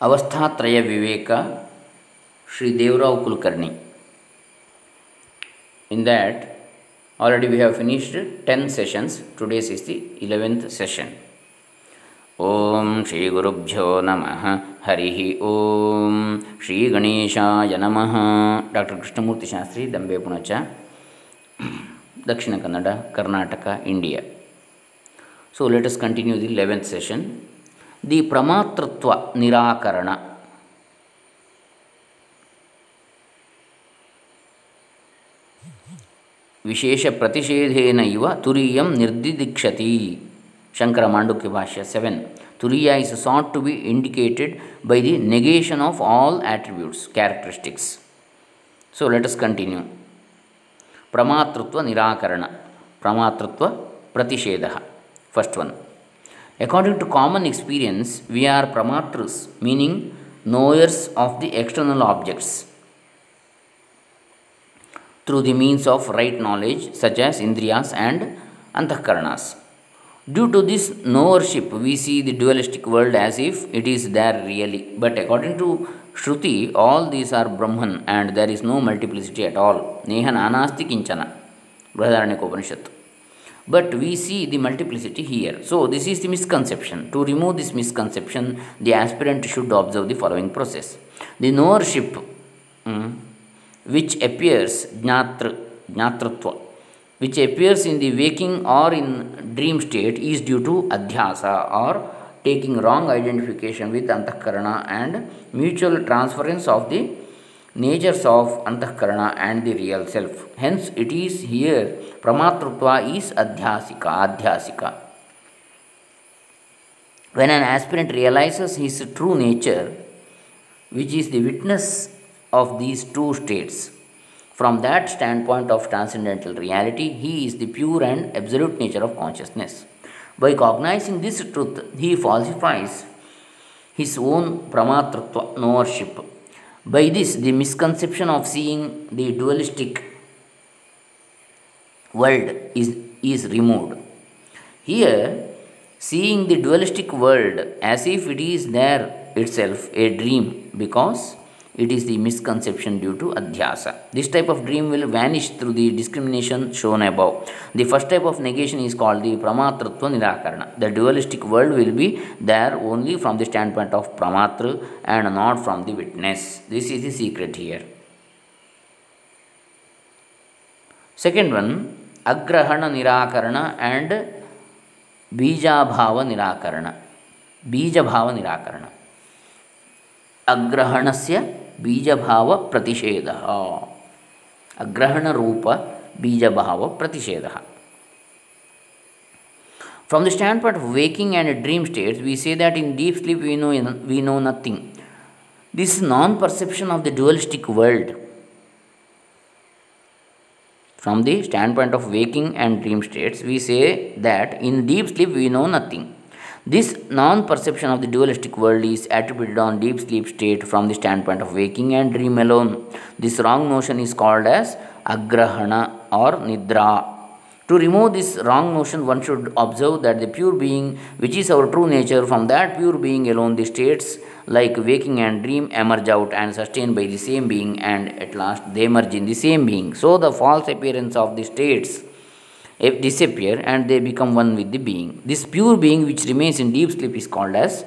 ಅವಸ್ಥಾತ್ರಯ Viveka Sri Devrao Kulkarni. In that, already we have finished 10 sessions. Today's is the 11th session. ಓಂ ಶ್ರೀ ಗುರುಭ್ಯೋ ನಮಃ ಹರಿ ಓಂ ಶ್ರೀ ಗಣೇಶಾಯ ನಮಃ doctor Krishnamurthy Shastri Dambe Punacha Dakshina Kannada Karnataka India so let us continue the eleventh session the ಪ್ರಮಾತೃತ್ವ ನಿರಾಕರಣ ವಿಶೇಷ ಪ್ರತಿಷೇಧೇನ ಇವ ತುರಿಯಂ ನಿರ್ದಿದಿಕ್ಷತಿ ಶಂಕರ ಮಾಂಡುಕ್ಯ ಭಾಷ್ಯ seven ತುರಿಯ is sought to be indicated by the negation of all attributes characteristics so let us continue ಪ್ರಮಾತೃತ್ವ ನಿರಾಕರಣ ಪ್ರಮಾತೃತ್ವ ಪ್ರತಿಷೇಧ first one According to common experience, we are pramatras, meaning knowers of the external objects through the means of right knowledge, such as indriyas and antakaranas. Due to this knowership, we see the dualistic world as if it is there really. But according to Shruti, all these are Brahman and there is no multiplicity at all. Neha nanasti kinchana. Brihadaranyaka Upanishad. But we see the multiplicity here. So, this is the misconception. To remove this misconception, the aspirant should observe the following process. The knowership. mm, which appears jnatr, jnatrutva, which appears in the waking or in dream state is due to adhyasa or taking wrong identification with antakarana and mutual transference of the natures of antahkarana and the real self. Hence, it is here pramatrutva is adhyasika, adhyasika. When an aspirant realizes his true nature, which is the witness of these two states. From that standpoint of transcendental reality, he is the pure and absolute nature of consciousness. By cognizing this truth, he falsifies his own pramatrutva knowership. By this, the misconception of seeing the dualistic world is, is removed. Here, seeing the dualistic world as if it is there itself a dream because it is the misconception due to adhyasa. This type of dream will vanish through the discrimination shown above. The first type of negation is called the pramatratva nirakarana. The dualistic world will be there only from the standpoint of pramatra and not from the witness. This is the secret here. Second one, ಅಗ್ರಹಣ ನಿರಾಕರಣ and ಬೀಜಾಭಾವ ನಿರಾಕರಣ ಬೀಜಭಾವ ನಿರಾಕರಣ ಅಗ್ರಹಣಸ್ಯ बीजभाव प्रतिषेध अग्रहण रूप बीजभाव प्रतिषेध From the standpoint of waking and dream states, we say that in deep sleep we know, we know nothing. This non perception of the dualistic world, from the standpoint of waking and dream states, we say that in deep sleep we know nothing. This non perception of the dualistic world is attributed on deep sleep state from the standpoint of waking and dream alone. This wrong notion is called as agrahana or nidra. To remove this wrong notion, one should observe that the pure being, which is our true nature, from that pure being alone, the states like waking and dream emerge out and sustained by the same being, and at last they merge in the same being. So, the false appearance of the states disappear and they become one with the being. This pure being which remains in deep sleep is called as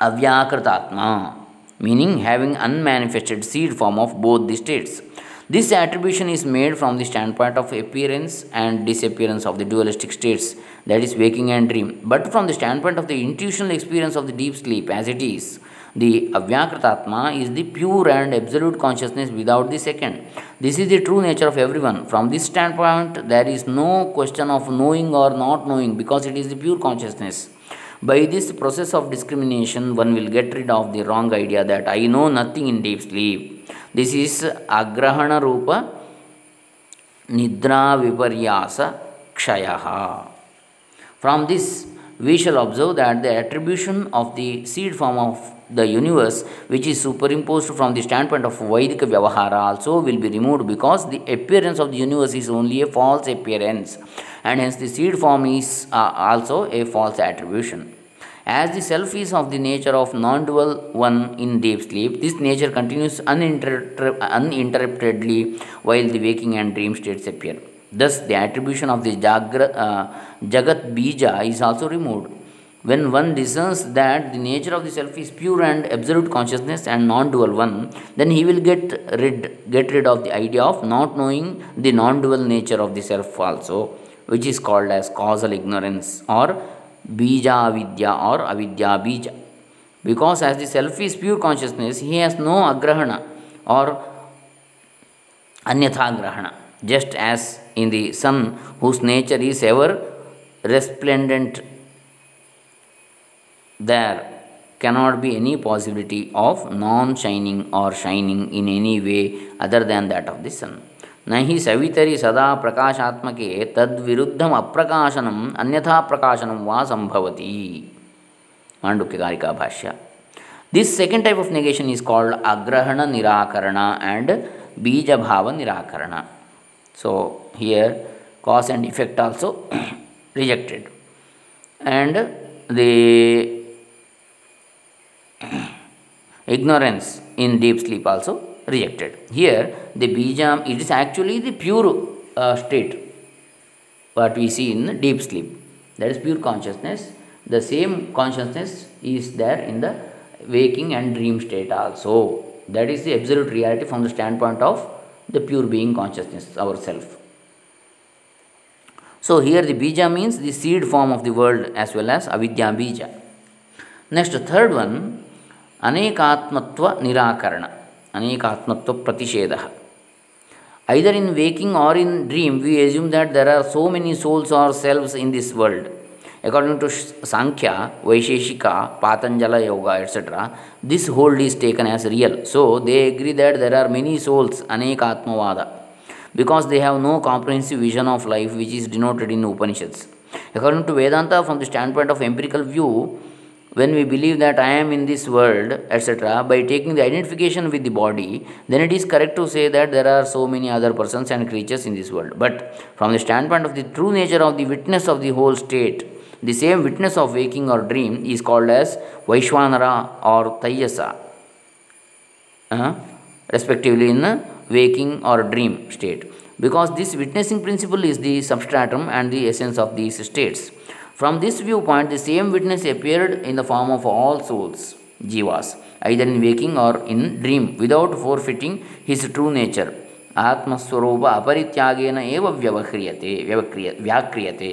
Avyakritatma, meaning having unmanifested seed form of both the states. This attribution is made from the standpoint of appearance and disappearance of the dualistic states, that is, waking and dream, but from the standpoint of the intuitional experience of the deep sleep as it is. The Avyakritatma is the pure and absolute consciousness without the second. This is the true nature of everyone. From this standpoint, there is no question of knowing or not knowing because it is the pure consciousness. By this process of discrimination, one will get rid of the wrong idea that I know nothing in deep sleep. This is Agrahana Rupa Nidra Viparyasa Kshayaha. From this, we shall observe that the attribution of the seed form of the universe, which is superimposed from the standpoint of Vaidika Vyavahara, also will be removed because the appearance of the universe is only a false appearance, and hence the seed form is uh, also a false attribution. As the self is of the nature of non dual one in deep sleep, this nature continues uninter- uninterruptedly while the waking and dream states appear. Thus, the attribution of the Jagra, uh, Jagat Bija is also removed. When one discerns that the nature of the self is pure and absolute consciousness and non dual one, then he will get rid, get rid of the idea of not knowing the non dual nature of the self also, which is called as causal ignorance or bija avidya or avidya bija. Because as the self is pure consciousness, he has no agrahana or anyatha grahana, just as in the sun, whose nature is ever resplendent there cannot be any possibility of non shining or shining in any way other than that of the sun. न हि सवितरि सदा प्रकाशात्मके तद्विरुद्धम अप्रकाशनम अन्यथा प्रकाशनम वा संभवति मांडुक्यकारिका भाष्य this second type of negation is called अग्रहण निराकरण and बीज भाव निराकरण So, here cause and effect also rejected and the ignorance in deep sleep also rejected. Here the bijam it is actually the pure uh, state what we see in deep sleep that is pure consciousness. The same consciousness is there in the waking and dream state also. That is the absolute reality from the standpoint of the pure being consciousness, ourself. So here the bija means the seed form of the world as well as avidya bija. Next, third one, anekatmatva nirakarana, anekatmatva pratishedaha. Either in waking or in dream, we assume that there are so many souls or selves in this world according to sankhya vaisheshika patanjala yoga etc this hold is taken as real so they agree that there are many souls anekatmavada because they have no comprehensive vision of life which is denoted in upanishads according to vedanta from the standpoint of empirical view when we believe that I am in this world, etc., by taking the identification with the body, then it is correct to say that there are so many other persons and creatures in this world. But from the standpoint of the true nature of the witness of the whole state, the same witness of waking or dream is called as Vaishvanara or Taijasa, uh, respectively in waking or dream state. Because this witnessing principle is the substratum and the essence of these states. From this viewpoint, the same witness appeared in the form of all souls, jivas, either in waking or in dream, without forfeiting his true nature. ಆತ್ಮಸ್ವರೂಪ ಅಪರಿತ್ಯಾಗೇನ ಏವ ವ್ಯವಹ್ರಿಯತೆ ವ್ಯವಕ್ರಿಯ ವ್ಯಾಕ್ರಿಯತೆ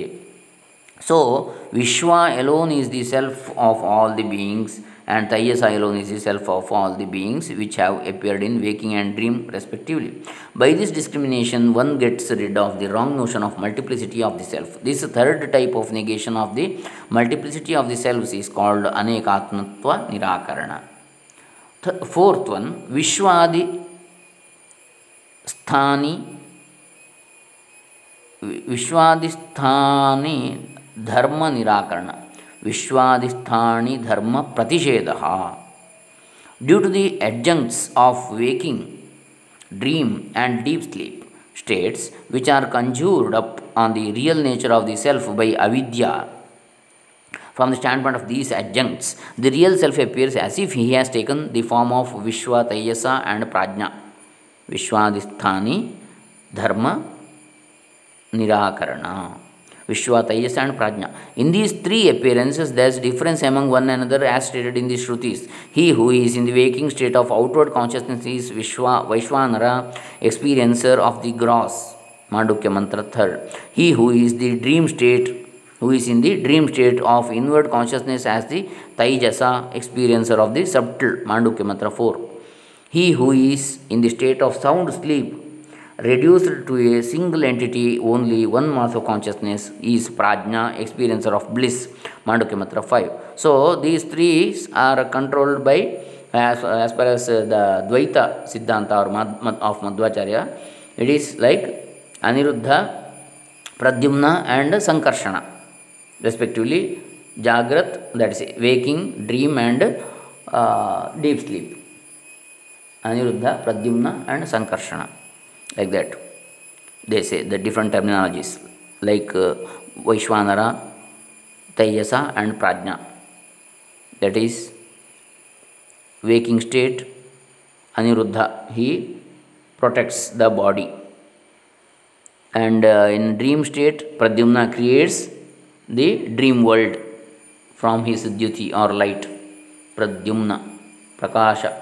so, Vishwa alone is the self of all the beings, and Taijasa alone is the self of all the beings which have appeared in waking and dream, respectively. By this discrimination, one gets rid of the wrong notion of multiplicity of the self. This third type of negation of the multiplicity of the selves is called Anekatmatva Nirakarana. Th- fourth one, Vishwadi Sthani. Vishwadisthani धर्म निराकरण विश्वादिस्थानी धर्म प्रतिषेध due to the adjuncts of waking dream and deep sleep states which are conjured up on the real nature of the self by avidya from the standpoint of these adjuncts the real self appears as if he has taken the form of vishwa tayasa and prajna vishwadisthani dharma nirakarana Vishwa, Taijasa and Prajna. In these three appearances, there is difference among one another as stated in the Shrutis. He who is in the waking state of outward consciousness is Vishwa, Vaishwanara, experiencer of the gross. Mandukya Mantra 3rd. He who is the dream state, who is in the dream state of inward consciousness as the Taijasa, experiencer of the subtle. Mandukya Mantra 4. He who is in the state of sound sleep, reduced to a single entity, only one mass of consciousness is prajna, experiencer of bliss, Mandukya Mantra 5. So, these three are controlled by, as, as far as uh, the Dvaita Siddhanta or Mad, of Madhvacharya, it is like Aniruddha, Pradyumna and Sankarshana, respectively, Jagrat, that is waking, dream and uh, deep sleep. Aniruddha, Pradyumna and Sankarshana like that they say the different terminologies like uh, Vaishwanara, Tejasa and Prajna that is waking state, Aniruddha, he protects the body. And uh, in dream state, Pradyumna creates the dream world from his dyuti or light. Pradyumna, Prakasha,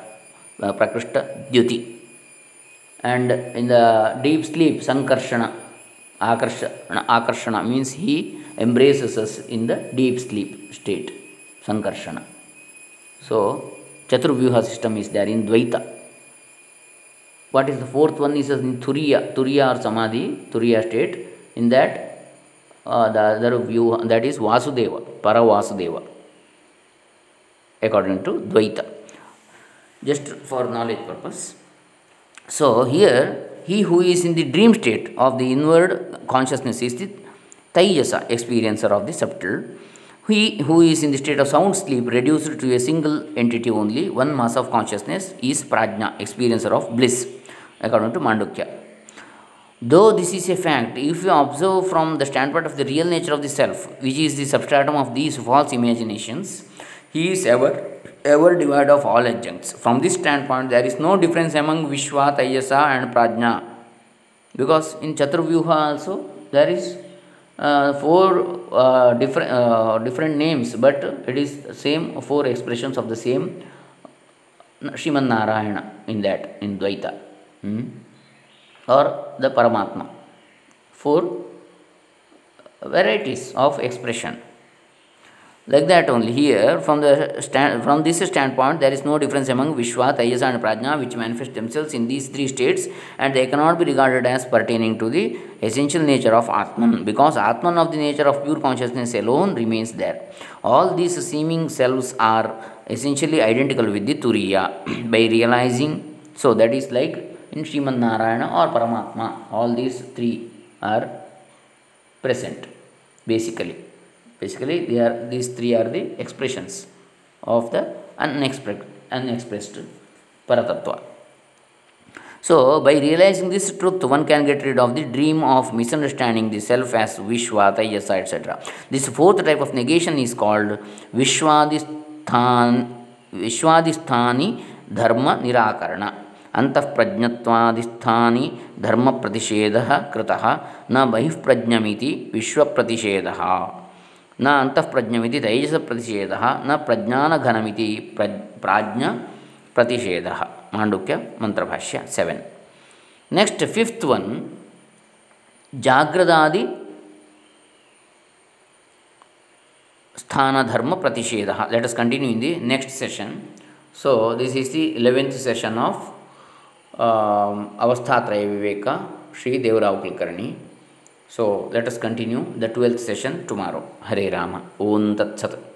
uh, Dyuti. And in the deep sleep, Sankarshana, Akarshana, Akarshana means he embraces us in the deep sleep state. Sankarshana. So, Chaturvyuha system is there in Dvaita. What is the fourth one is in Turiya, Turiya or Samadhi, Turiya state. In that, uh, the other view that is Vasudeva, Paravasudeva, according to Dvaita. Just for knowledge purpose. So, here, he who is in the dream state of the inward consciousness is the Taijasa, experiencer of the subtle he who is in the state of sound sleep, reduced to a single entity only, one mass of consciousness, is prajna, experiencer of bliss, according to Mandukya. Though this is a fact, if you observe from the standpoint of the real nature of the self, which is the substratum of these false imaginations, he is ever ever devoid of all adjuncts. From this standpoint, there is no difference among Vishwa, Taijasa, and Prajna. Because in Chaturvyuha also there is uh, four uh, different uh, different names, but it is same four expressions of the same Sriman Narayana in that in Dvaita hmm? or the Paramatma. Four varieties of expression like that only here, from the stand, from this standpoint, there is no difference among Vishwa, Taijasa, and Prajna, which manifest themselves in these three states, and they cannot be regarded as pertaining to the essential nature of Atman, because Atman of the nature of pure consciousness alone remains there. All these seeming selves are essentially identical with the Turiya by realizing. So that is like in Sriman Narayana or Paramatma, all these three are present basically. Basically, they are these three are the expressions of the unexpressed, unexpressed Paratattva. So, by realizing this truth, one can get rid of the dream of misunderstanding the self as Vishwa, Tayasa, etc. This fourth type of negation is called Vishwadisthan, Vishwadisthani Dharma Nirakarana. ಅಂತಃಪ್ರಜ್ಞತ್ವಾದಿಸ್ಥಾನಿ ಧರ್ಮ ಪ್ರತಿಷೇಧ ಕೃತಃ ನ ಬಹಿಃಪ್ರಜ್ಞಮಿತಿ ವಿಶ್ವಪ್ರತಿಷೇಧ न ಅಂತಃಪ್ರಜ್ಞಮಿತಿ ತೈಜಸ ಪ್ರತಿಷೇಧ, ನ ಪ್ರಜ್ಞಾನಘನಮಿತಿ ಪ್ರಜ್, ಪ್ರಾಜ್ಞ ಪ್ರತಿಷೇಧ. ಮಾಂಡುಕ್ಯ ಮಂತ್ರಭಾಷ್ಯ ಸೆವೆನ್ ನೆಕ್ಸ್ಟ್ ಫಿಫ್ತ್ ಒನ್ ಜಾಗ್ರದಾದಿ ಸ್ಥಾನಧರ್ಮ ಪ್ರತಿಷೇಧ. Let us continue in the next session so this is the eleventh session of ಅವಸ್ಥಾತ್ರಯ Viveka Shri Devrao Kulkarni So let us continue the 12th session tomorrow. Hare Rama. Om Tat Sat.